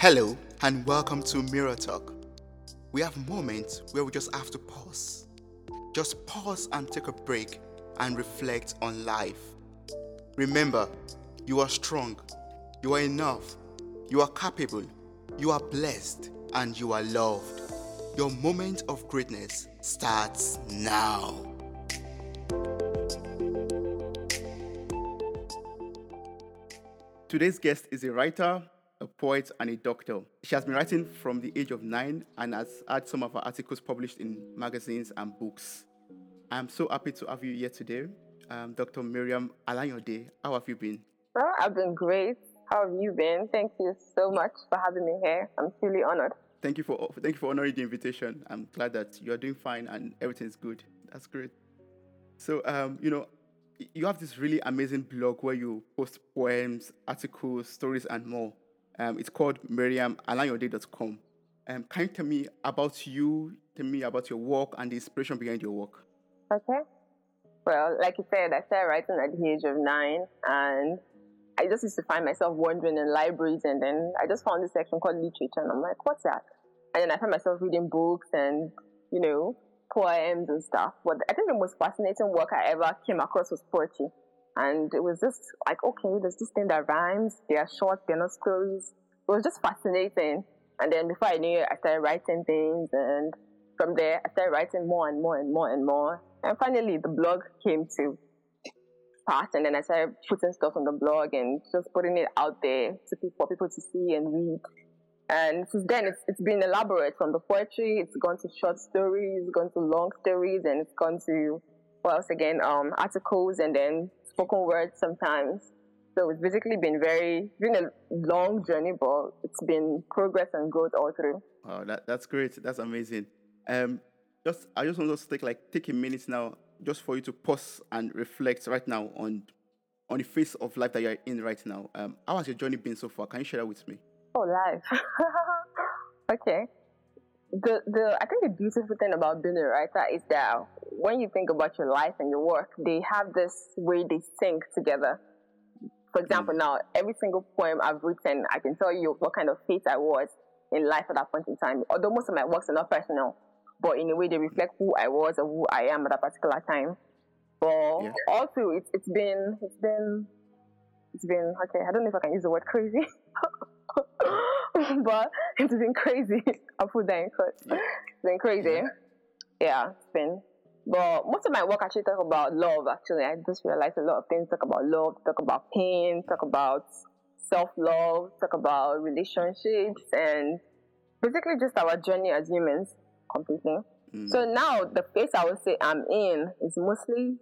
Hello and welcome to Mirror Talk. We have moments where we just have to pause. Just pause and take a break and reflect on life. Remember, you are strong, you are enough, you are capable, you are blessed, and you are loved. Your moment of greatness starts now. Today's guest is a writer, poet, and a doctor. She has been writing from the age of nine and has had some of her articles published in magazines and books. I'm so happy to have you here today, um, Dr. Miriam Alanyode. How have you been? Well, I've been great. How have you been? Thank you so much for having me here. I'm truly honored. Thank you for thank you for honoring the invitation. I'm glad that you're doing fine and everything's good. That's great. So, um, you know, you have this really amazing blog where you post poems, articles, stories, and more. Um, it's called miriamalanyode.com. Um, can you tell me about you? Tell me about your work and the inspiration behind your work. Okay. Well, like you said, I started writing at the age of nine, and I just used to find myself wandering in libraries, and then I just found this section called literature, and I'm like, what's that? And then I found myself reading books and, you know, poems and stuff. But I think the most fascinating work I ever came across was poetry. And it was just like, okay, there's this thing that rhymes. They are short, they're not stories. It was just fascinating. And then before I knew it, I started writing things. And from there, I started writing more and more and more and more. And finally, the blog came to pass. And then I started putting stuff on the blog and just putting it out there for people to see and read. And since then, it's, it's been elaborate from the poetry, it's gone to short stories, gone to long stories, and it's gone to, what else again, um, articles and then spoken words sometimes. So it's basically been very, been a long journey, but it's been progress and growth all through. Oh, that, that's great. That's amazing. Um, just I just want to take like take a minute now, just for you to pause and reflect right now on on the phase of life that you're in right now. Um, how has your journey been so far? Can you share that with me? Oh, life. okay. The the I think the beautiful thing about being a writer is that when you think about your life and your work, they have this way they sync together. For example, mm. now every single poem I've written, I can tell you what kind of phase I was in life at that point in time. Although most of my works are not personal, but in a way they reflect who I was or who I am at that particular time. But yeah. also, it's it's been it's been it's been okay. I don't know if I can use the word crazy. but it's been crazy. I'll put that in quotes. It's been crazy. Yeah. yeah, it's been. But most of my work actually talk about love. Actually, I just realized a lot of things talk about love, talk about pain, talk about self love, talk about relationships, and basically just our journey as humans completely. Mm. So now the phase I would say I'm in is mostly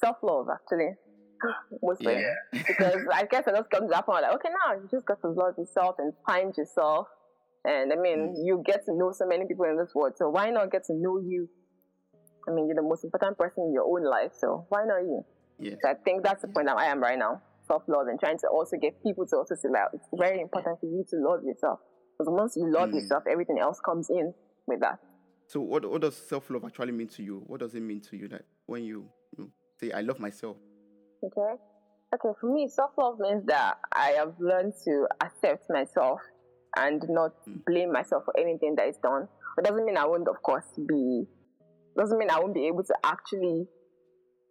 self love actually. mostly. Yeah. because I guess I just come to that point like, okay, now you just got to love yourself and find yourself. And I mean, mm. you get to know so many people in this world, so why not get to know you? I mean, you're the most important person in your own life, so why not you? Yeah. So I think that's the point that I am right now. Self love and trying to also get people to also see that it's very important for you to love yourself. Because once you love mm. yourself, everything else comes in with that. So what what does self love actually mean to you? What does it mean to you that when you, you say I love myself? Okay. Okay, for me, self love means that I have learned to accept myself and not hmm. blame myself for anything that is done. It doesn't mean I won't, of course, be. Doesn't mean I won't be able to actually.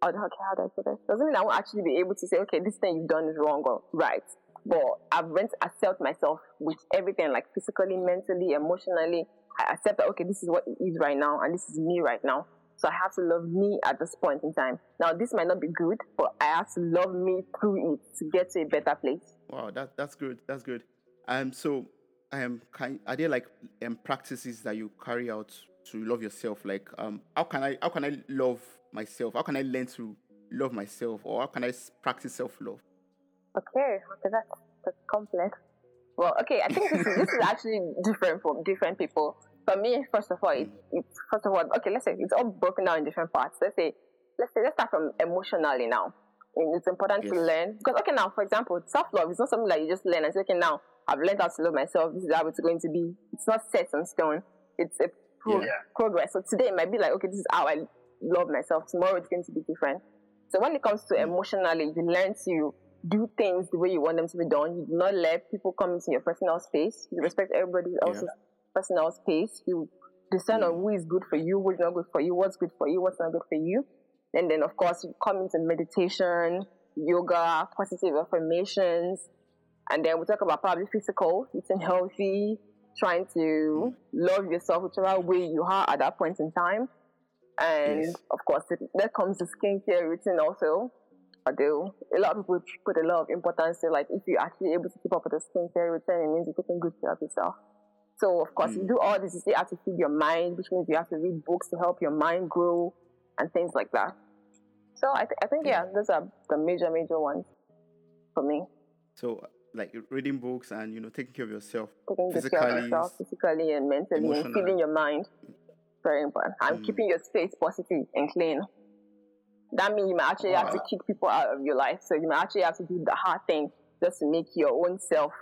Okay, how do I say this? Doesn't mean I won't actually be able to say, okay, this thing you've done is wrong or right. But I've learned accept myself with everything, like physically, mentally, emotionally. I accept that, okay, this is what it is right now, and this is me right now. So I have to love me at this point in time. Now, this might not be good, but I have to love me through it to get to a better place. Wow, that, that's good. That's good. Um, so, um, can, are there like um, practices that you carry out to love yourself? Like, um, how can I how can I love myself? How can I learn to love myself, or how can I practice self love? Okay, okay, that's that's complex. Well, okay, I think this is, this is actually different for different people for me, first of all, it, it's first of all, okay, let's say it's all broken down in different parts. Let's say, let's say, let's start from emotionally now. it's important yes. to learn because, okay, now, for example, self love is not something that you just learn and say, okay, now I've learned how to love myself. This is how it's going to be. It's not set in stone. It's a pro- yeah. progress. So today it might be like, okay, this is how I love myself. Tomorrow it's going to be different. So when it comes to mm. emotionally, you learn to do things the way you want them to be done. You do not let people come into your personal space. You respect everybody else's yeah. personal space. You discern on who is good for you, who's not good for you, what's good for you, what's not good for you. And then, of course, you come into meditation, yoga, positive affirmations. And then we talk about probably physical, eating healthy, trying to love yourself whichever way you are at that point in time. And yes. of course, there comes the skincare routine also. Although a lot of people put a lot of importance to like if you're actually able to keep up with the skincare routine, it means you're taking good care of yourself. So of course, mm. you do all this, you still have to feed your mind, which means you have to read books to help your mind grow and things like that. So I, th- I think yeah, those are the major major ones for me. So like reading books and you know taking care of yourself, taking physically, care of yourself physically and mentally, and feeding your mind. Very important. And mm. keeping your space positive and clean. That means you might actually wow. have to kick people out of your life. So you might actually have to do the hard thing just to make your own self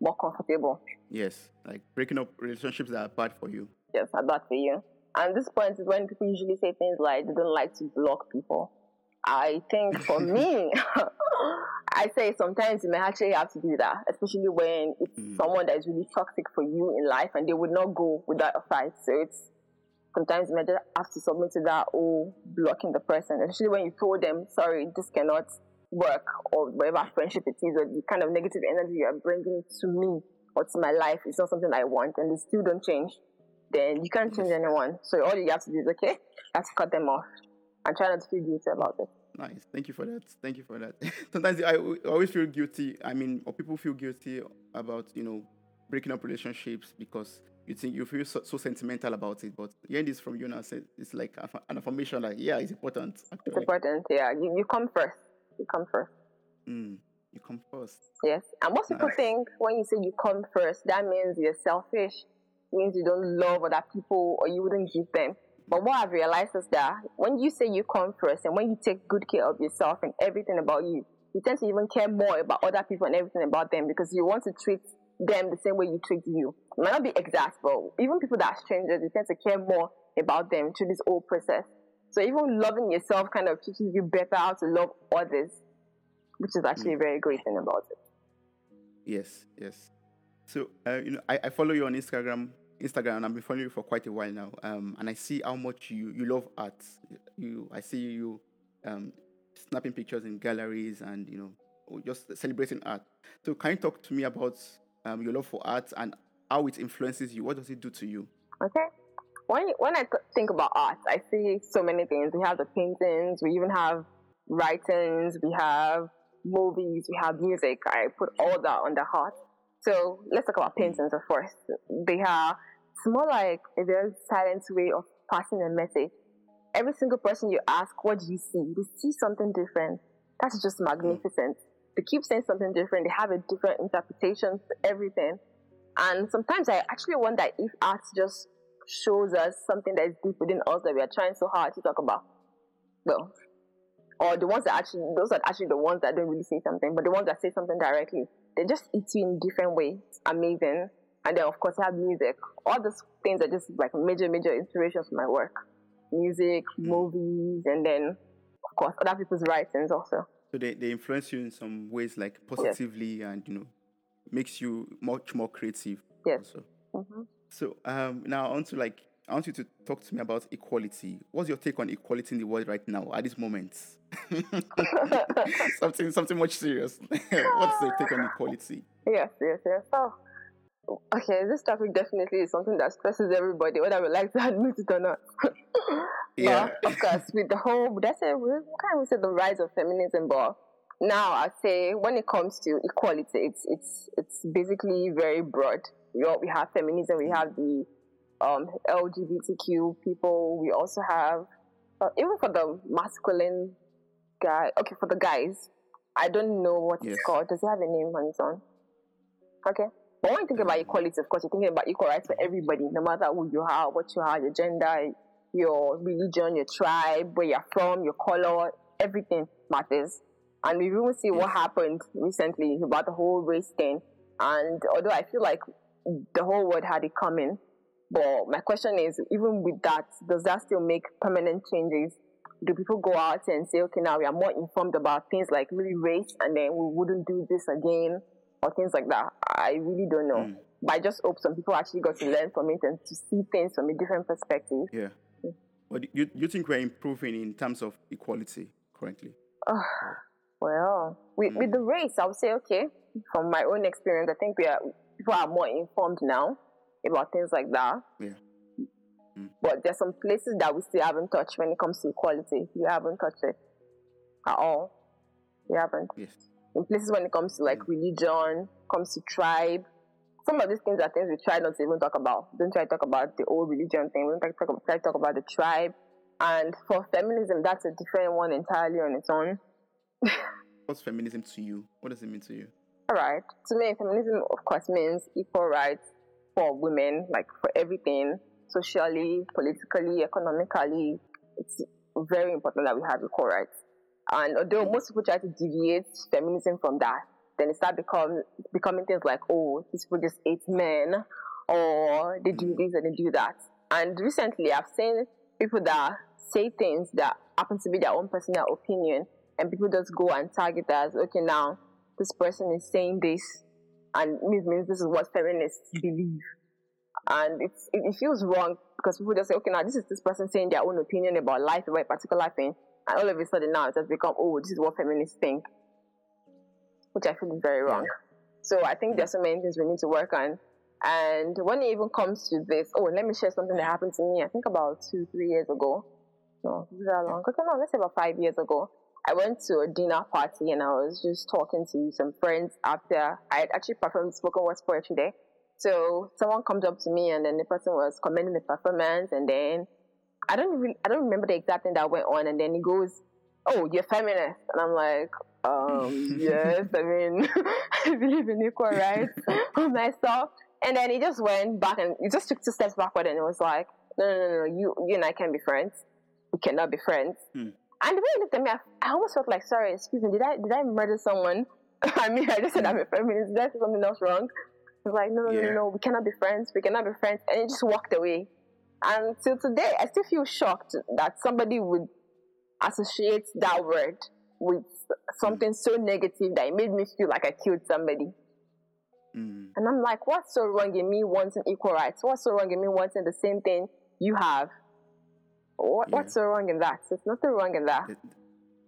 more comfortable. Yes, like breaking up relationships that are bad for you. Yes, are bad for you. And this point is when people usually say things like they don't like to block people. I think for me, I say sometimes you may actually have to do that, especially when it's mm. someone that is really toxic for you in life and they would not go without a fight. So it's sometimes you may just have to submit to that or blocking the person, especially when you told them, sorry, this cannot work or whatever friendship it is or the kind of negative energy you're bringing to me or to my life is not something I want and they still don't change, then you can't change anyone. So all you have to do is, okay, let's cut them off and try not to feel guilty about it. Nice. Thank you for that. Thank you for that. Sometimes I always feel guilty. I mean, or people feel guilty about, you know, breaking up relationships because you think you feel so, so sentimental about it. But hearing this from you now, it's like an affirmation like, yeah, it's important. Actually. It's important. Yeah. You, you come first. You come first. Mm, you come first. Yes. And most nice. people think when you say you come first, that means you're selfish. It means you don't love other people or you wouldn't give them. But what I've realized is that when you say you come first and when you take good care of yourself and everything about you, you tend to even care more about other people and everything about them because you want to treat them the same way you treat you. It might not be exact, but even people that are strangers, you tend to care more about them through this whole process. So even loving yourself kind of teaches you better how to love others, which is actually a very great thing about it. Yes, yes. So uh, you know, I, I follow you on Instagram Instagram, I've been following you for quite a while now. Um, and I see how much you you love art. You, I see you um, snapping pictures in galleries and you know just celebrating art. So can you talk to me about um, your love for art and how it influences you? What does it do to you? Okay. When when I think about art, I see so many things. We have the paintings. We even have writings. We have movies. We have music. I put all that on the art. So let's talk about paintings of first. They are it's more like a very silent way of passing a message. Every single person you ask, what do you see? They see something different. That's just magnificent. They keep saying something different. They have a different interpretation to everything. And sometimes I actually wonder if art just shows us something that is deep within us that we are trying so hard to talk about. Well, or the ones that actually, those are actually the ones that don't really say something, but the ones that say something directly, they just eat you in different ways. Amazing. And then, of course, I have music. All these things are just like major, major inspirations for my work. Music, mm. movies, and then, of course, other people's writings also. So they, they influence you in some ways, like positively, yes. and you know, makes you much more creative. Yes. Mm-hmm. So um, now I want to like I want you to talk to me about equality. What's your take on equality in the world right now at this moment? something something much serious. What's your take on equality? Yes, yes, yes. So Okay, this topic definitely is something that stresses everybody, whether we like to admit it or not. yeah. But of course, with the whole, that's a, we kind of say the rise of feminism, but now I'd say when it comes to equality, it's it's it's basically very broad. We, all, we have feminism, we have the um, LGBTQ people, we also have uh, even for the masculine guy. Okay, for the guys, I don't know what yes. it's called. Does it have a name on its own? Okay. But when you think about equality, of course, you're thinking about equal rights for everybody, no matter who you are, what you are, your gender, your religion, your tribe, where you're from, your color, everything matters. And we even see what happened recently about the whole race thing. And although I feel like the whole world had it coming, but my question is, even with that, does that still make permanent changes? do people go out and say, okay, now we are more informed about things like really race, and then we wouldn't do this again, or things like that? I really don't know. Mm. But I just hope some people actually got to learn from it and to see things from a different perspective. Yeah. Mm. But you you think we're improving in terms of equality currently? Ah, well, with, mm. with the race, I would say, okay, from my own experience, I think we are people are more informed now about things like that. Yeah. Mm. But there's some places that we still haven't touched when it comes to equality. We haven't touched it at all. We haven't. Yes. In places when it comes to like mm. religion, comes to tribe, some of these things are things we try not to even talk about. Don't try to talk about the old religion thing. We don't try to talk about, try to talk about the tribe. And for feminism, that's a different one entirely on its own. What's feminism to you? What does it mean to you? All right. To me, feminism, of course, means equal rights for women, like for everything, socially, politically, economically. It's very important that we have equal rights. And although most people try to deviate feminism from that, then it start become becoming things like, oh, these people just hate men, or they do this and they do that. And recently, I've seen people that say things that happen to be their own personal opinion, and people just go and target as, okay, now this person is saying this, and it means this is what feminists hmm. believe. And it's, it, it feels wrong because people just say, okay, now this is this person saying their own opinion about life, about a particular thing, and all of a sudden now it has become, oh, this is what feminists think, which I feel is very wrong. So I think there's so many things we need to work on. And when it even comes to this, oh, let me share something that happened to me, I think about two, three years ago. No, is that long? Okay, no, let's say about five years ago. I went to a dinner party and I was just talking to some friends after I had actually performed spoken word poetry there. So someone comes up to me and then the person was commending the performance and then I don't really, I don't remember the exact thing that went on and then he goes, "Oh, you're feminist," and I'm like, um, yes, I mean, I believe in equal rights for myself. And then he just went back and he just took two steps backward and it was like, no, no, no, no, you, you and I can be friends. We cannot be friends. Hmm. And the way he looked at me, I, I almost felt like, sorry, excuse me, did I, did I murder someone? I mean, I just said I'm a feminist. Did I say something else wrong? Was like, no, no, no, no, we cannot be friends. We cannot be friends. And he just walked away. And till today, I still feel shocked that somebody would associate that word with something so negative that it made me feel like I killed somebody. Mm. And I'm like, what's so wrong in me wanting equal rights? What's so wrong in me wanting the same thing you have? What, Yeah. What's so wrong in that? There's nothing wrong in that. There's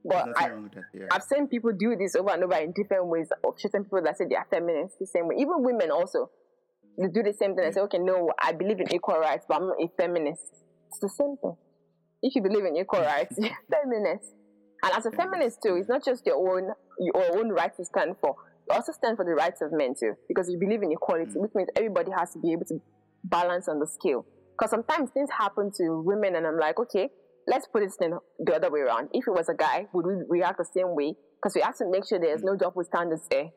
But I, that. Yeah. I've seen people do this over and over in different ways of treating people that say they are feminists the same way. Even women also. They do the same thing and say, okay, no, I believe in equal rights, but I'm not a feminist. It's the same thing. If you believe in equal rights, you're a feminist. And as a mm. feminist too, it's not just your own your own rights to stand for. You also stand for the rights of men too, because you believe in equality, mm. which means everybody has to be able to balance on the scale. Because sometimes things happen to women, and I'm like, okay, let's put it in the other way around. If it was a guy, would we react the same way? Because we have to make sure there's mm. no double standards there.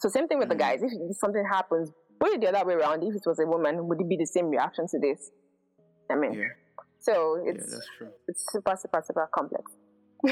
So same thing with the guys. If something happens, put it the other way around. If it was a woman, would it be the same reaction to this? I mean, yeah. so Yeah, it's that's true. it's super super super complex.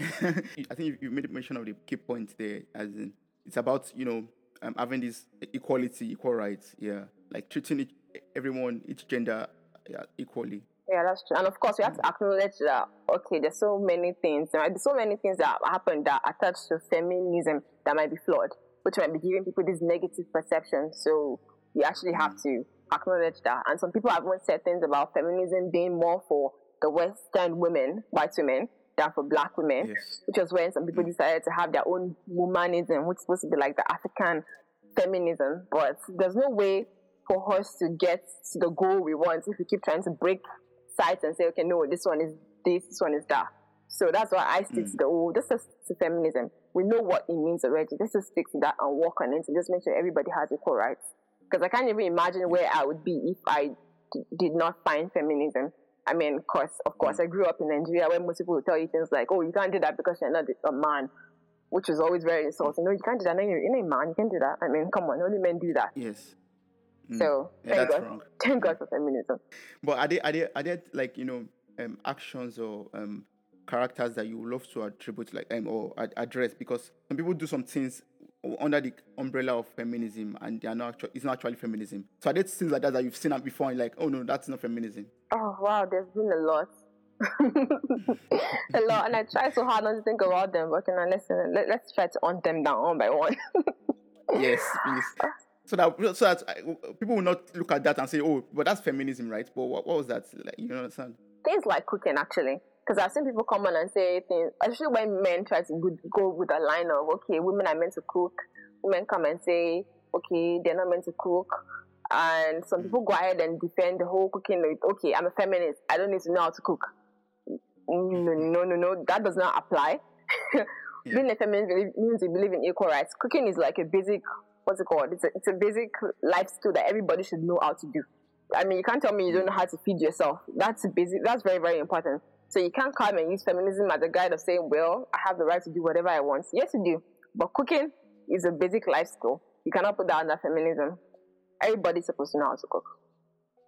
I think you- made mention of the key point there, as in it's about you know um, having this equality, equal rights. Yeah, like treating each, everyone, each gender, yeah, equally. Yeah, that's true. And of course, we have to acknowledge that, okay, there's so many things, there might be so many things that happen that are attached to feminism that might be flawed, which might be giving people this negative perception. So we actually have to acknowledge that. And some people have even said things about feminism being more for the Western women, white women, than for black women, Yes. which was when some people mm. decided to have their own womanism, which is supposed to be like the African feminism. But there's no way for us to get to the goal we want if we keep trying to break sides and say, okay, no, this one is this, this one is that. So that's why I stick mm. to the oh, this is to feminism. We know what it means already. Let's just stick to that and work on it and just make sure everybody has equal rights. Because I can't even imagine where I would be if I d- did not find feminism. I mean, cause of course, I grew up in Nigeria where most people would tell you things like, "Oh, you can't do that because you're not a man," which is always very insulting. No, you can't do that. No, you're, you're not a man. You can't do that. I mean, come on, only men do that. Yes. Mm. So Yeah, thank that's God, wrong. thank God for feminism. But are there are there are there like you know um, actions or um, characters that you love to attribute like um, or ad- address because some people do some things under the umbrella of feminism and they are not actually it's not actually feminism. So are there things like that that you've seen before and like oh no that's not feminism. Oh wow, there's been a lot. a lot, and I try so hard not to think about them. But can I listen? Let, us try to hunt them down one by one. yes, please. So that so that people will not look at that and say, "Oh, but that's feminism, right?" But what, what was that? Like, you understand? Things like cooking, actually. Because I've seen people come on and say things, especially when men try to go with a line of, okay, women are meant to cook. Women come and say, okay, they're not meant to cook. And some people go ahead and defend the whole cooking with, okay, I'm a feminist. I don't need to know how to cook. No, no, no, no. That does not apply. yeah. Being a feminist means you believe in equal rights. Cooking is like a basic, what's it called? It's a, it's a basic life skill that everybody should know how to do. I mean, you can't tell me you don't know how to feed yourself. That's basic. That's very, very important. So you can't come and use feminism as a guide of saying, well, I have the right to do whatever I want. Yes, you do. But cooking is a basic life skill. You cannot put that under feminism everybody's supposed to know how to cook.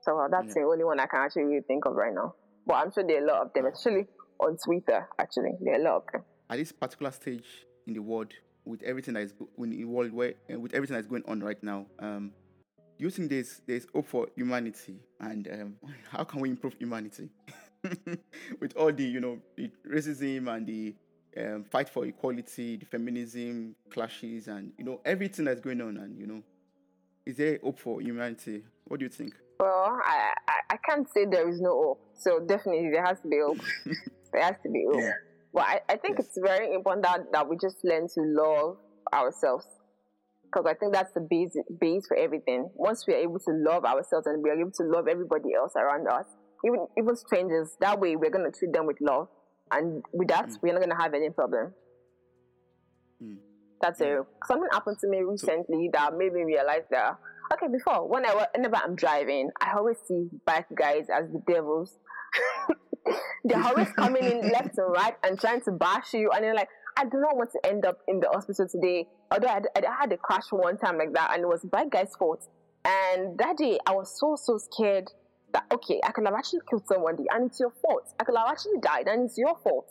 So uh, that's yeah. the only one I can actually really think of right now. But I'm sure there are a lot of them, especially on Twitter. Actually, there are a lot of them. At this particular stage in the world, with everything that is in the world where uh, with everything that's going on right now, um, do you think there's there's hope for humanity, and um, how can we improve humanity with all the you know the racism and the um, fight for equality, the feminism clashes, and you know everything that's going on, and you know is there hope for humanity? What do you think? Well, I, I, I can't say there is no hope. So definitely there has to be hope. there has to be hope. Yeah. But I, I think yes. it's very important that, that we just learn to love ourselves. Because I think that's the base, base for everything. Once we are able to love ourselves and we are able to love everybody else around us, even even strangers, that way we're going to treat them with love. And with that, mm. we're not going to have any problem. Mm. That's a something happened to me recently that made me realize that okay, before when I whenever I'm driving, I always see bike guys as the devils. They're always coming in left and right and trying to bash you, and you're like, I do not want to end up in the hospital today. Although I, I had a crash one time like that, and it was bike guy's fault. And that day, I was so so scared that okay, I could have actually killed somebody, and it's your fault. I could have actually died, and it's your fault.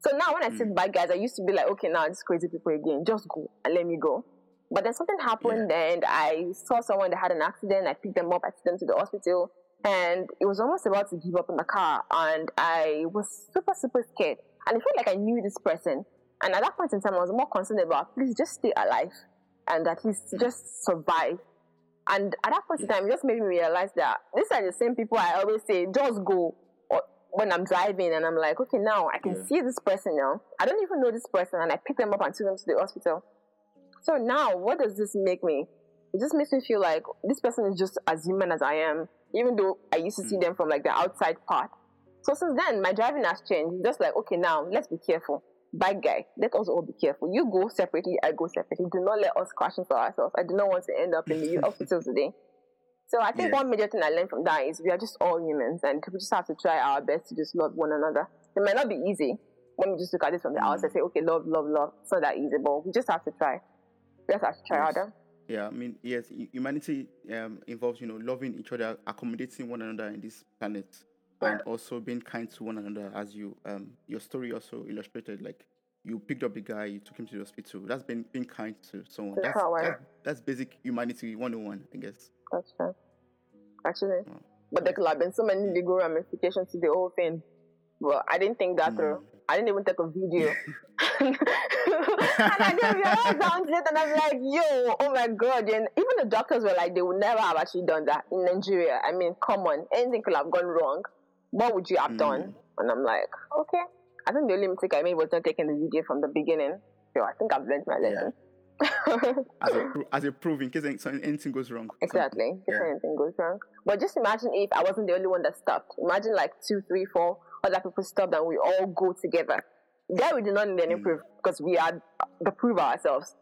So now when I sit mm. by guys, I used to be like, okay, now these crazy people again, just go and let me go. But then something happened yeah. and I saw someone that had an accident. I picked them up, I took them to the hospital, and it was almost about to give up in the car. And I was super, super scared. And I felt like I knew this person. And at that point in time, I was more concerned about please just stay alive and at least just survive. And at that point in time, it just made me realize that these are the same people I always say, just go when I'm driving and I'm like, okay, now I can yeah. see this person now. I don't even know this person, and I pick them up and take them to the hospital. So now, what does this make me? It just makes me feel like this person is just as human as I am, even though I used to see mm. them from like the outside part. So since then, my driving has changed. just like, okay, now let's be careful. Bike guy, let us all be careful. You go separately, I go separately. Do not let us crash into ourselves. I do not want to end up in the hospital today. So I think yeah. one major thing I learned from that is we are just all humans and we just have to try our best to just love one another. It might not be easy when we just look at this from the mm. outside, say, okay, love, love, love. It's not that easy, but we just have to try. We just have to try yes. harder. Yeah, I mean, yes, humanity um, involves, you know, loving each other, accommodating one another in this planet. And also being kind to one another. As you, um, your story also illustrated, like you picked up the guy, you took him to the hospital. That's been being kind to someone. That's, that's, that's basic humanity 101, I guess. That's true. Actually. Mm. But there could have been so many legal ramifications to the whole thing. But I didn't think that mm. through. I didn't even take a video. and I didn't realize down it and I'm like, yo, oh my god. And even the doctors were like, they would never have actually done that in Nigeria. I mean, come on, anything could have gone wrong. What would you have mm. done? And I'm like, okay. I think the only mistake I made was not taking the video from the beginning. So I think I've learned my lesson. Yeah as a as a proof in case anything goes wrong. Exactly, in case yeah. anything goes wrong. But just imagine if I wasn't the only one that stopped. Imagine like two, three, four other people stopped and we all go together. There we do not need any mm. proof because we had the proof ourselves.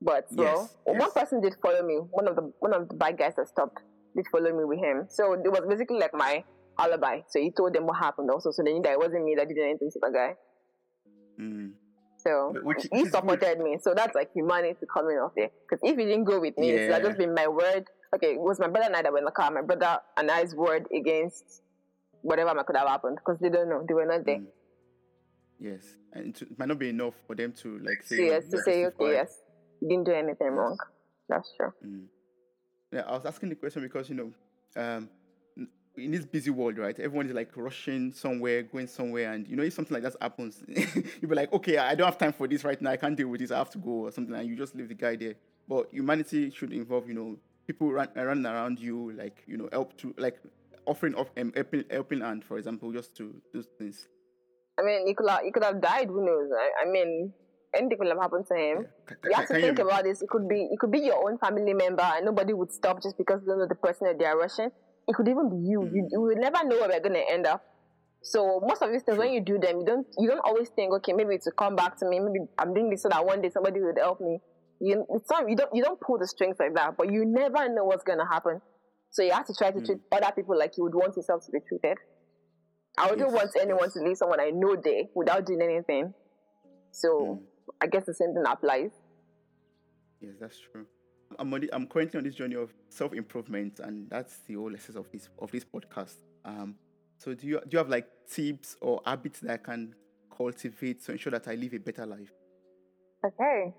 But so yes, yes. one person did follow me. One of the one of the bad guys that stopped did follow me with him. So it was basically like my alibi. So he told them what happened also. So they knew that it wasn't me that did anything to the guy. Mm. So Which, he supported me. So that's like humanity coming off there. Because if he didn't go with me, yeah. it would just been my word. Okay, it was my brother and I that were in the car. My brother and I's word against whatever could have happened because they don't know. They were not there. Mm. Yes. And it might not be enough for them to like say. So yes, to say, okay, yes, you didn't do anything yes. wrong. That's true. Mm. Yeah, I was asking the question because, you know, um, in this busy world, right? Everyone is like rushing somewhere, going somewhere, and you know if something like that happens, you'll be like, okay, I don't have time for this right now. I can't deal with this. I have to go or something, and you just leave the guy there. But humanity should involve, you know, people run, running around you, like you know, help to like offering of um, helping helping hand, for example, just to do things. I mean, you could have, you could have died. Who knows? I, I mean, anything could have happened to him. Yeah. You have to think you- about this. It could be it could be your own family member, and nobody would stop just because they know the person that they are rushing. It could even be you. You, you will never know where we're gonna end up. So most of these things, when you do them, you don't you don't always think, okay, maybe it's to come back to me. Maybe I'm doing this so that one day somebody would help me. You it's not you don't you don't pull the strings like that, but you never know what's gonna happen. So you have to try to hmm. treat other people like you would want yourself to be treated. I wouldn't Yes, want anyone yes. to leave someone I know there without doing anything. So hmm. I guess the same thing applies. Yes, that's true. I'm on the, I'm currently on this journey of self improvement, and that's the whole essence of this of this podcast. Um, so do you do you have like tips or habits that I can cultivate to ensure that I live a better life? Okay.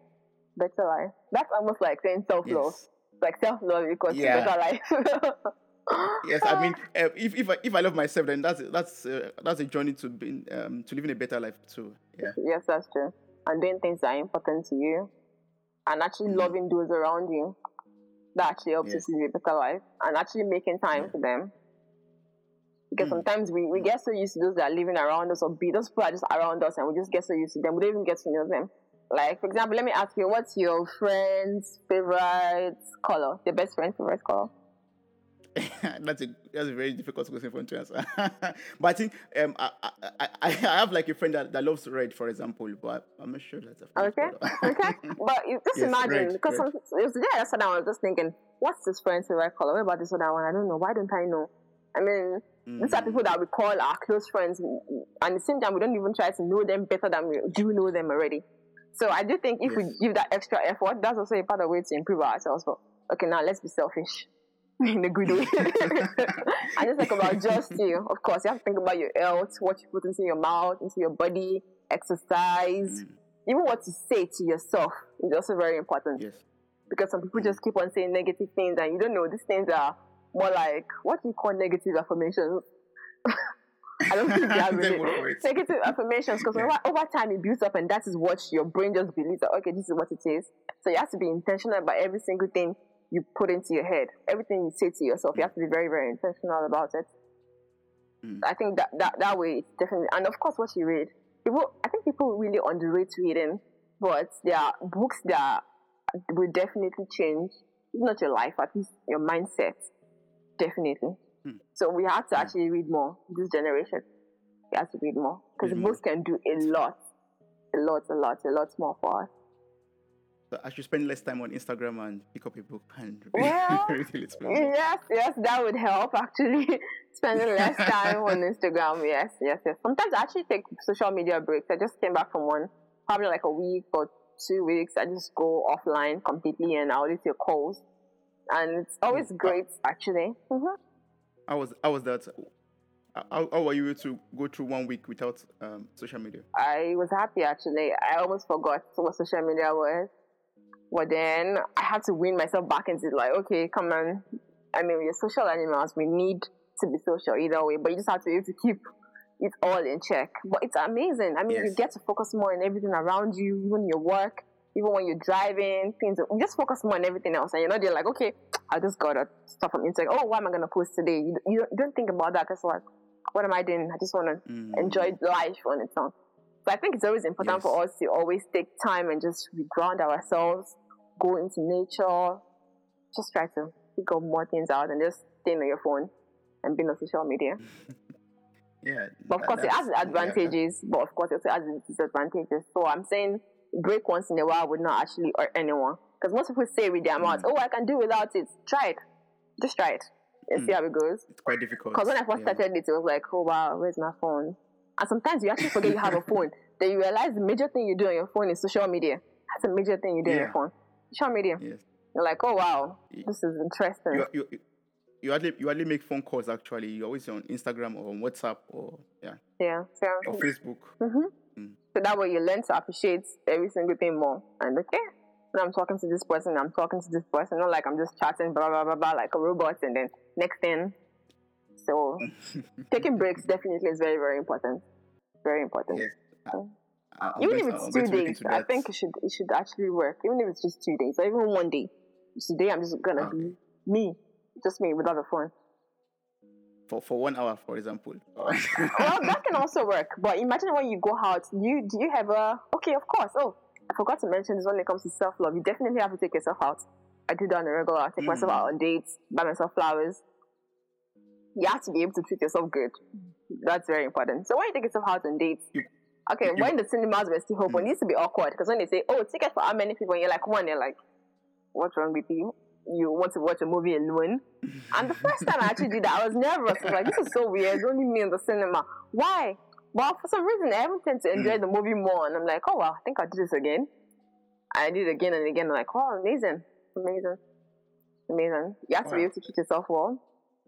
Better life. That's almost like saying self love. Yes. Like self love equals Yeah. better life. Yes, I mean, uh, if if I, if I love myself, then that's that's uh, that's a journey to be um to living a better life too. Yeah. yes, that's true. And doing things that are important to you and actually loving those around you. That actually helps Yes. you to live a better life and actually making time Yeah. for them. Because Mm. sometimes we, we get so used to those that are living around us or be those people are just around us and we just get so used to them. We don't even get to know them. Like, for example, let me ask you, what's your friend's favorite color? Your best friend's favorite color? that's a that's a very difficult question for me to answer. but I think um I, I I have like a friend that, that loves red, for example, but I'm not sure that's a Okay, okay. But you just Yes, imagine, red, because red. it was the day I sat down, I was just thinking, what's this friend's favorite color? What about this other one? I don't know. Why don't I know? I mean, these are Mm. people that we call our close friends, and at the same time, we don't even try to know them better than we do know them already. So I do think if Yes. we give that extra effort, that's also a part of the way to improve ourselves. But okay, now let's be selfish. In a good way. I just think about just you. Of course, you have to think about your health, what you put into your mouth, into your body, exercise, Mm. even what you say to yourself is also very important Yes. because some people just keep on saying negative things and you don't know these things are more like what do you call negative affirmations i don't think they have really- negative affirmations because Yeah. over, over time it builds up and that is what your brain just believes that okay this is what it is so you have to be intentional about every single thing you put into your head. Everything you say to yourself you have to be very very intentional about it. Mm. i think that, that that way it's definitely and of course what you read. People i think people really underrate reading but there are books that will definitely change if not your life at least your mindset. Definitely. Hmm. so we have to Hmm. actually read more. This generation we have to read more. Because books can do a lot a lot a lot a lot more for us So I should spend less time on Instagram and pick up a book and Well, read a little bit. Yes, yes, that would help actually. Spending less time on Instagram. Yes, yes, yes. Sometimes I actually take social media breaks. I just came back from one, probably like a week or two weeks. I just go offline completely and I only take calls. And it's always Mm. great actually. hmm I was I was that. How, how were you able to go through one week without um, social media? I was happy actually. I almost forgot what social media was. But then I had to win myself back into like, okay, come on. I mean, we're social animals. We need to be social either way, but you just have to be able to keep it all in check. But it's amazing. I mean, you get to focus more on everything around you, even your work, even when you're driving, things. You just focus more on everything else, and you're not there like, okay, I just got to stuff from Instagram. Oh, what am I gonna post today? You, you, don't, think about that because like, what am I doing? I just want to Mm. enjoy life on its own. So I think it's always important Yes. for us to always take time and just ground ourselves, go into nature, just try to figure more things out and just stay on your phone and be on social media. Yeah. But of course, it has its yeah, advantages, but of course, it also has disadvantages. So I'm saying break once in a while would not actually hurt anyone. Because most people say with their mouth, Mm. oh, I can do without it. Try it. Just try it and see Mm. how it goes. It's quite difficult. Because when I first yeah. started it, it was like, oh wow, where's my phone? And sometimes you actually forget you have a phone. Then you realize the major thing you do on your phone is social media. That's a major thing you do on your phone. Social media. Yes. You're like, oh wow, this is interesting. You, you, you- hardly you hardly make phone calls actually. You're always on Instagram or on WhatsApp or yeah yeah. So, or Facebook. hmm Mm. so that way you learn to appreciate every single thing more. And okay, when I'm talking to this person, I'm talking to this person. Not like I'm just chatting, blah blah blah blah, like a robot, and then next thing, So taking breaks definitely is very, very important. Very important. I- I'm even if it's two days, I think it should it should actually work. Even if it's just two days, or even one day. Today I'm just gonna Okay. be me, just me without the phone. for for one hour, for example. well, that can also work. But imagine when you go out, do you do you have a okay? Of course. Oh, I forgot to mention this when it comes to self love. You definitely have to take yourself out. I do that on a regular. I take myself Mm. out on dates, buy myself flowers. You have to be able to treat yourself good. That's very important. So when you take yourself out on dates, okay, when the cinemas were still open, Mm. it used to be awkward because when they say, "Oh, ticket for how many people?" and you're like one, you're like, "What's wrong with you?" You want to watch a movie alone. And the first time I actually did that, I was nervous. I was like, this is so weird. It's only me in the cinema. Why? Well, for some reason, I haven't tend to enjoy the movie more. And I'm like, oh, well, I think I'll do this again. I did it again and again. I'm like, wow, amazing. Amazing. Amazing. You have to be able to treat yourself well.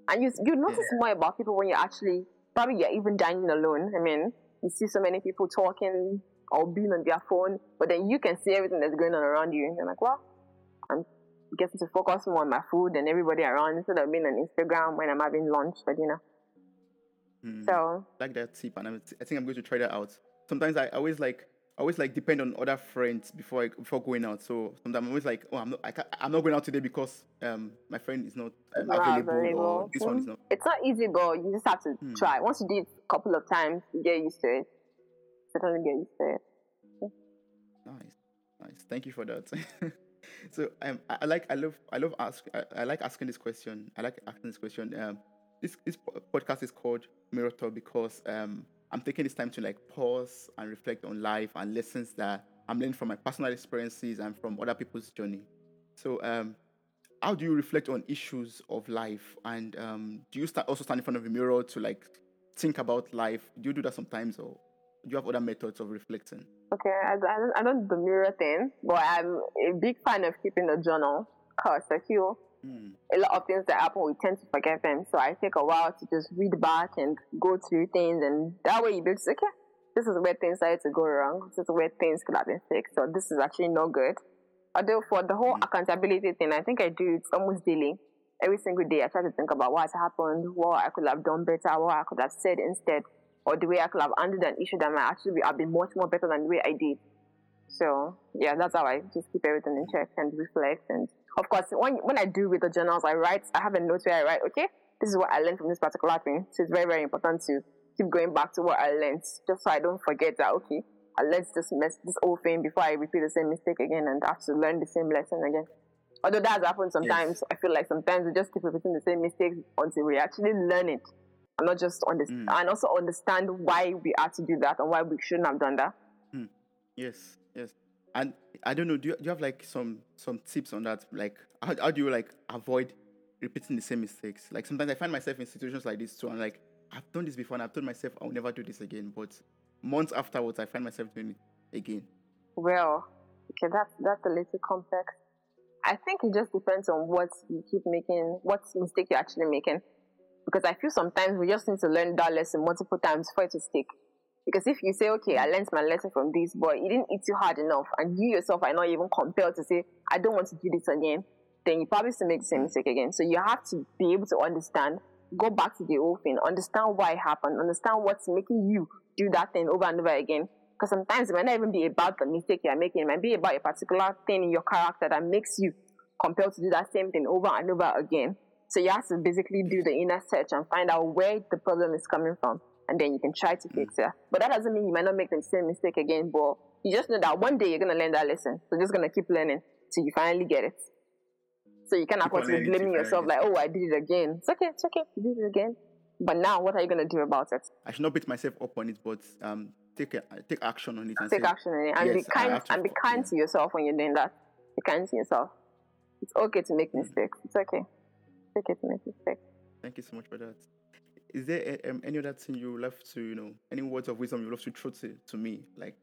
And you, you notice Yeah. more about people when you're actually, probably you're even dining alone. I mean, you see so many people talking or being on their phone, but then you can see everything that's going on around you. And you're like, well, I'm getting to focus more on my food and everybody around instead of being on Instagram when I'm having lunch for dinner. Hmm. So like that tip, and I'm, I think I'm going to try that out. Sometimes I always like I always like depend on other friends before I before going out. So sometimes I'm always like, oh, I'm not I can't, I'm not going out today because um my friend is not um, Not available, or available. this one is not. it's not easy, but you just have to Hmm. try. Once you do it a couple of times, you get used to it. Certainly get used to it. Nice, nice. Thank you for that. so um, I, I like I love I love ask I, I like asking this question. I like asking this question. Um, this this podcast is called Mirror Talk because um I'm taking this time to like pause and reflect on life and lessons that I'm learning from my personal experiences and from other people's journey. So um, how do you reflect on issues of life and um, do you start also stand in front of a mirror to like think about life? Do you do that sometimes or do you have other methods of reflecting? Okay, I, I, don't, do the mirror thing, but I'm a big fan of keeping a journal because I feel Hmm. a lot of things that happen, we tend to forget them. So I take a while to just read back and go through things, and that way you be able okay, this is where things started to go wrong. This is where things could have been fixed. So this is actually not good. Although for the whole Mm. accountability thing, I think I do it almost daily. Every single day, I try to think about what has happened, what I could have done better, what I could have said instead, or the way I could have handled an issue that might actually be, have been much more better than the way I did. So yeah, that's how I just keep everything in check and reflect. And of course, when when I do with the journals, I write. I have a note where I write. Okay, this is what I learned from this particular thing. So it's very very important to keep going back to what I learned, just so I don't forget that. Okay, I learned this mess, this whole thing before I repeat the same mistake again and have to learn the same lesson again. Although that has happened sometimes, I feel like sometimes we just keep repeating the same mistakes until we actually learn it, and not just understand, Mm. and also understand why we had to do that and why we shouldn't have done that. Yes, yes. And I don't know, do you, do you have like some some tips on that? Like how, how do you like avoid repeating the same mistakes? Like sometimes I find myself in situations like this too. and like, I've done this before and I've told myself I'll never do this again. But months afterwards I find myself doing it again. Well, okay, that's that's a little complex. I think it just depends on what you keep making, what mistake you're actually making. Because I feel sometimes we just need to learn that lesson multiple times for it to stick. Because if you say, okay, I learned my lesson from this, but it didn't eat you hard enough, and you yourself are not even compelled to say, I don't want to do this again, then you probably still make the same mistake again. So you have to be able to understand, go back to the old thing, understand why it happened, understand what's making you do that thing over and over again. Because sometimes it might not even be about the mistake you're making, it might be about a particular thing in your character that makes you compelled to do that same thing over and over again. So you have to basically do the inner search and find out where the problem is coming from. And then you can try to fix it. But that doesn't mean you might not make the same mistake again, but you just know that one day you're going to learn that lesson. So just going to keep learning till you finally get it. So you can't on afford to be blaming yourself like, oh, I did it again. It's okay, it's okay, you did it again. But now, what are you going to do about it? I should not beat myself up on it, but um take a, take action on it and Take say, action in it and be yes, I kind to and be kind yeah. to yourself when you're doing that. Be kind to yourself. It's okay to make mistakes. It's okay. It's okay to make mistakes. Thank you so much for that. Is there um, any other thing you love to, you know, any words of wisdom you love to throw to, to me? Like,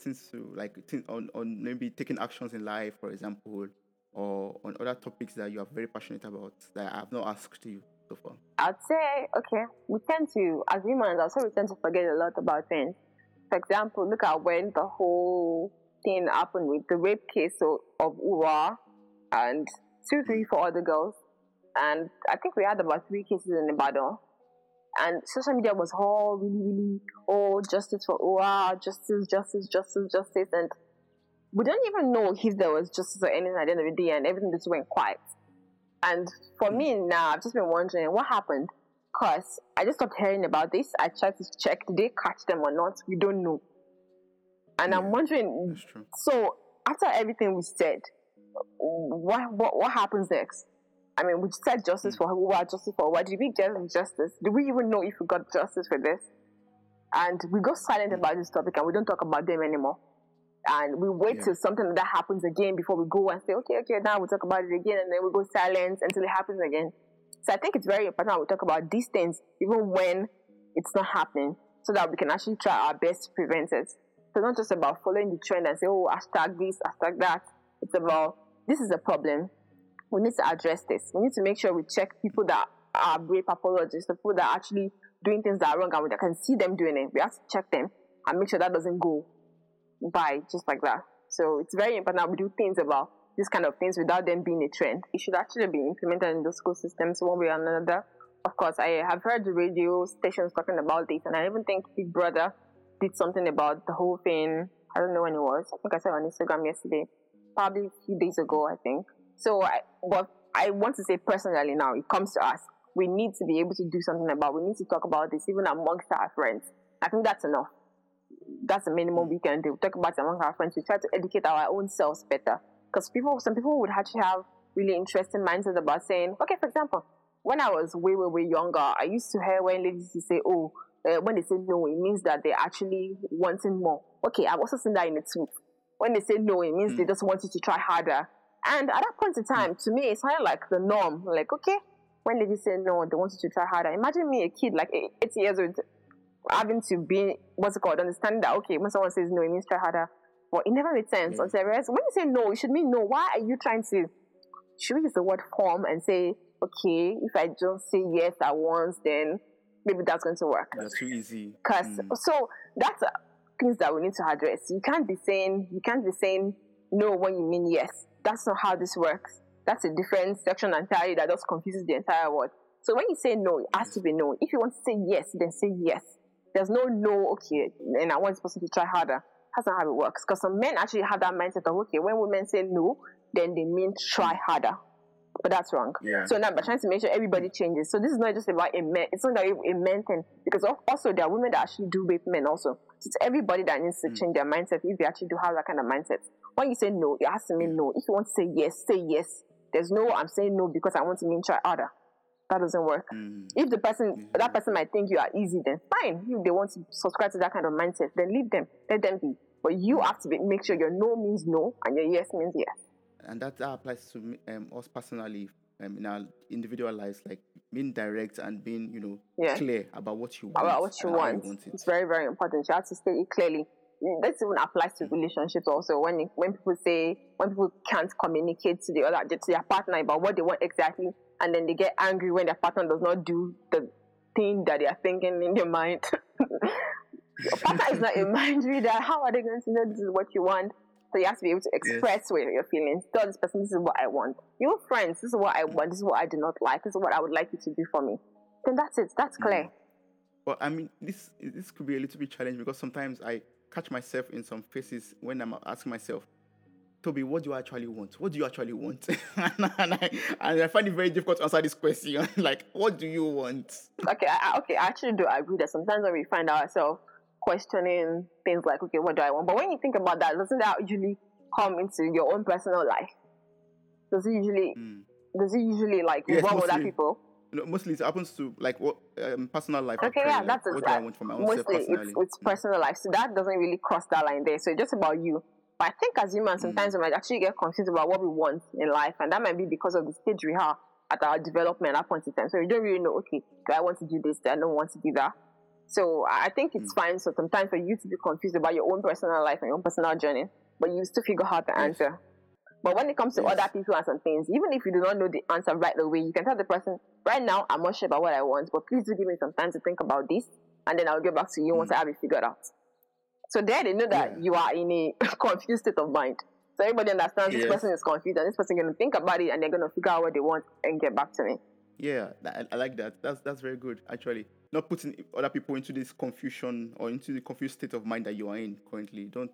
things to, like, things on, on maybe taking actions in life, for example, or on other topics that you are very passionate about that I have not asked you so far? I'd say, okay, we tend to, as humans, also we tend to forget a lot about things. For example, look at when the whole thing happened with the rape case of, of Uwa and two, three, four other girls. And I think we had about three cases in Ibadan. And social media was all really, really, oh, justice for Uwa, justice, justice, justice, justice. And we didn't even know if there was justice or anything at the end of the day, and everything just went quiet. And for me now, I've just been wondering what happened because I just stopped hearing about this. I tried to check, did they catch them or not? We don't know. And Yeah, I'm wondering, so after everything we said, what what what happens next? I mean, we said justice mm. for who are justice for what? Did we get justice? Do we even know if we got justice for this? And we go silent mm. about this topic and we don't talk about them anymore. And we wait Yeah. till something like that happens again before we go and say, okay, okay, now we'll talk about it again, and then we go silent until it happens again. So I think it's very important we talk about these things even when it's not happening, so that we can actually try our best to prevent it. So not just about following the trend and say, oh, hashtag this, hashtag that. It's about this is a problem. We need to address this. We need to make sure we check people that are rape apologists, the people that are actually doing things that are wrong and we can see them doing it. We have to check them and make sure that doesn't go by just like that. So it's very important that we do things about these kind of things without them being a trend. It should actually be implemented in the school systems one way or another. Of course, I have heard the radio stations talking about this, and I even think Big Brother did something about the whole thing. I don't know when it was. I think I saw on Instagram yesterday, probably a few days ago, I think. So, I, but I want to say personally now, it comes to us. We need to be able to do something about. We need to talk about this even amongst our friends. I think that's enough that's the minimum we can do. We talk about it among our friends. We try to educate our own selves better. Because people, some people would actually have really interesting mindsets about saying, okay, for example, when I was way, way, way younger, I used to hear when ladies used to say, oh, uh, when they say no, it means that they're actually wanting more. Okay, I've also seen that in the tweet. When they say no, it means they just want you to try harder. And at that point in time, to me, it sounded like the norm. Like, okay, when ladies say no, they want you to try harder. Imagine me, a kid like eight, eight years old, having to be what's it called, understanding that okay, when someone says no, it means try harder. But it never made sense Yeah. until I when you say no, it should mean no. Why are you trying to should we use the word form and say, okay, if I just say yes at once, then maybe that's going to work. That's too easy. Because Mm. so that's uh, things that we need to address. You can't be saying you can't be saying no when you mean yes. That's not how this works. That's a different section entirely that just confuses the entire world. So when you say no, it has to be no. If you want to say yes, then say yes. There's no no. Okay, and I want this person to try harder. That's not how it works. Because some men actually have that mindset of okay, when women say no, then they mean try harder. But that's wrong. Yeah. So now we're trying to make sure everybody changes. So this is not just about a man. It's not a men thing because also there are women that actually do rape men also. So it's everybody that needs to hmm. change their mindset if they actually do have that kind of mindset. When you say no, it has to mean no. If you want to say yes, say yes. There's no I'm saying no because I want to mean try harder. That doesn't work. Mm. If the person that person might think you are easy, then fine. If they want to subscribe to that kind of mindset, then leave them. Let them be. But you have to be, make sure your no means no and your yes means yes. and that, applies to um, us personally um, in our individual lives, like being direct and being, you know, Yeah. clear about what you want. about what you and how want. it. It's very, very important. You have to state it clearly. This even applies to relationships also. When it- when people say when people can't communicate to the other to their partner about what they want exactly, and then they get angry when their partner does not do the thing that they are thinking in their mind. Your partner is not a mind reader. How are they going to know this is what you want? So you have to be able to express what your feelings. Tell this person this is what I want. Your friends, this is what I want. This is what I do not like. This is what I would like you to do for me. Then that's it. That's mm. clear. But I mean, this this could be a little bit challenging because sometimes I catch myself in some phases when I'm asking myself, Toby, what do you actually want? What do you actually want? and, I, and I find it very difficult to answer this question. like, what do you want? okay, I, I- okay, I actually do agree that sometimes when we find ourselves questioning things like, okay, what do I want? But when you think about that, doesn't that usually come into your own personal life? Does it usually, Mm. does it usually like Yes, involve other people? Know, mostly it happens to like what um, personal life. Okay, yeah, like, that's what it. do I want for my own self Mostly it's, personally. it's personal life. So that doesn't really cross that line there. So it's just about you. But I think as humans, sometimes we might actually get confused about what we want in life. And that might be because of the stage we are at our development at that point in time. So we don't really know, okay, do I want to do this? Do I don't want to do that? So I think it's fine. So sometimes for you to be confused about your own personal life and your own personal journey, but you still figure out the Yes. answer. But when it comes to Yes. other people and some things, even if you do not know the answer right away, you can tell the person, right now, I'm not sure about what I want, but please do give me some time to think about this, and then I'll get back to you once mm. I have it figured out. So there they know that Yeah. you are in a confused state of mind. So everybody understands this person is confused and this person is going to think about it and they're going to figure out what they want and get back to me. Yeah, I, I like that. That's that's very good actually. Not putting other people into this confusion or into the confused state of mind that you are in currently. Don't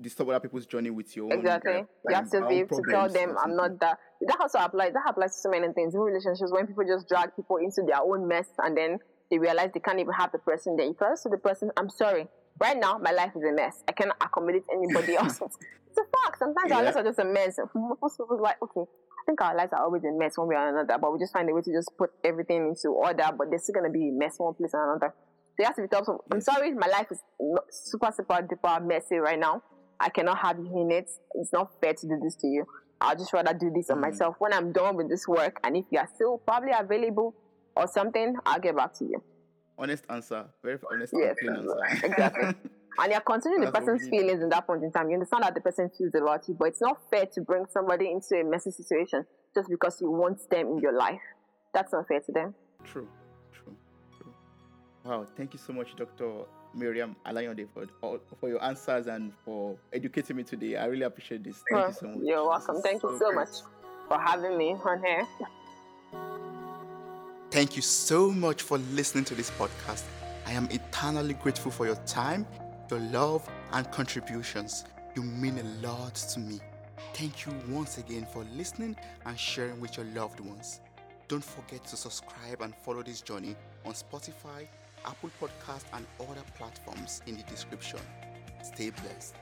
disturb other people's journey with your own. Exactly. uh, you have to be able to tell them I'm not that. That also applies. That applies to so many things in relationships when people just drag people into their own mess and then they realize they can't even have the person there. You tell to the person, I'm sorry. Right now, my life is a mess. I cannot accommodate anybody else. it's a fact. Sometimes our lives are just a mess. Most people's like, okay, I think our lives are always a mess one way or another, but we just find a way to just put everything into order, but there's still going to be a mess one place or another. So you have to be tough. I'm sorry, my life is super, super duper messy right now. I cannot have you in it. It's not fair to do this to you. I'll just rather do this on Mm. myself when I'm done with this work. And if you are still probably available or something, I'll get back to you. Honest answer. Very honest Yes, answer. exactly. And you're considering the That's what we person's feelings in that point in time. You understand that the person feels about you, but it's not fair to bring somebody into a messy situation just because you want them in your life. That's not fair to them. True, true, true. Wow, thank you so much, Dr. Miriam Alayonde, for for your answers and for educating me today. I really appreciate this. Thank Well, you so much. You're welcome. Thank you so great. much for having me on here. Thank you so much for listening to this podcast. I am eternally grateful for your time, your love, and contributions. You mean a lot to me. Thank you once again for listening and sharing with your loved ones. Don't forget to subscribe and follow this journey on Spotify, Apple Podcast, and other platforms in the description. Stay blessed.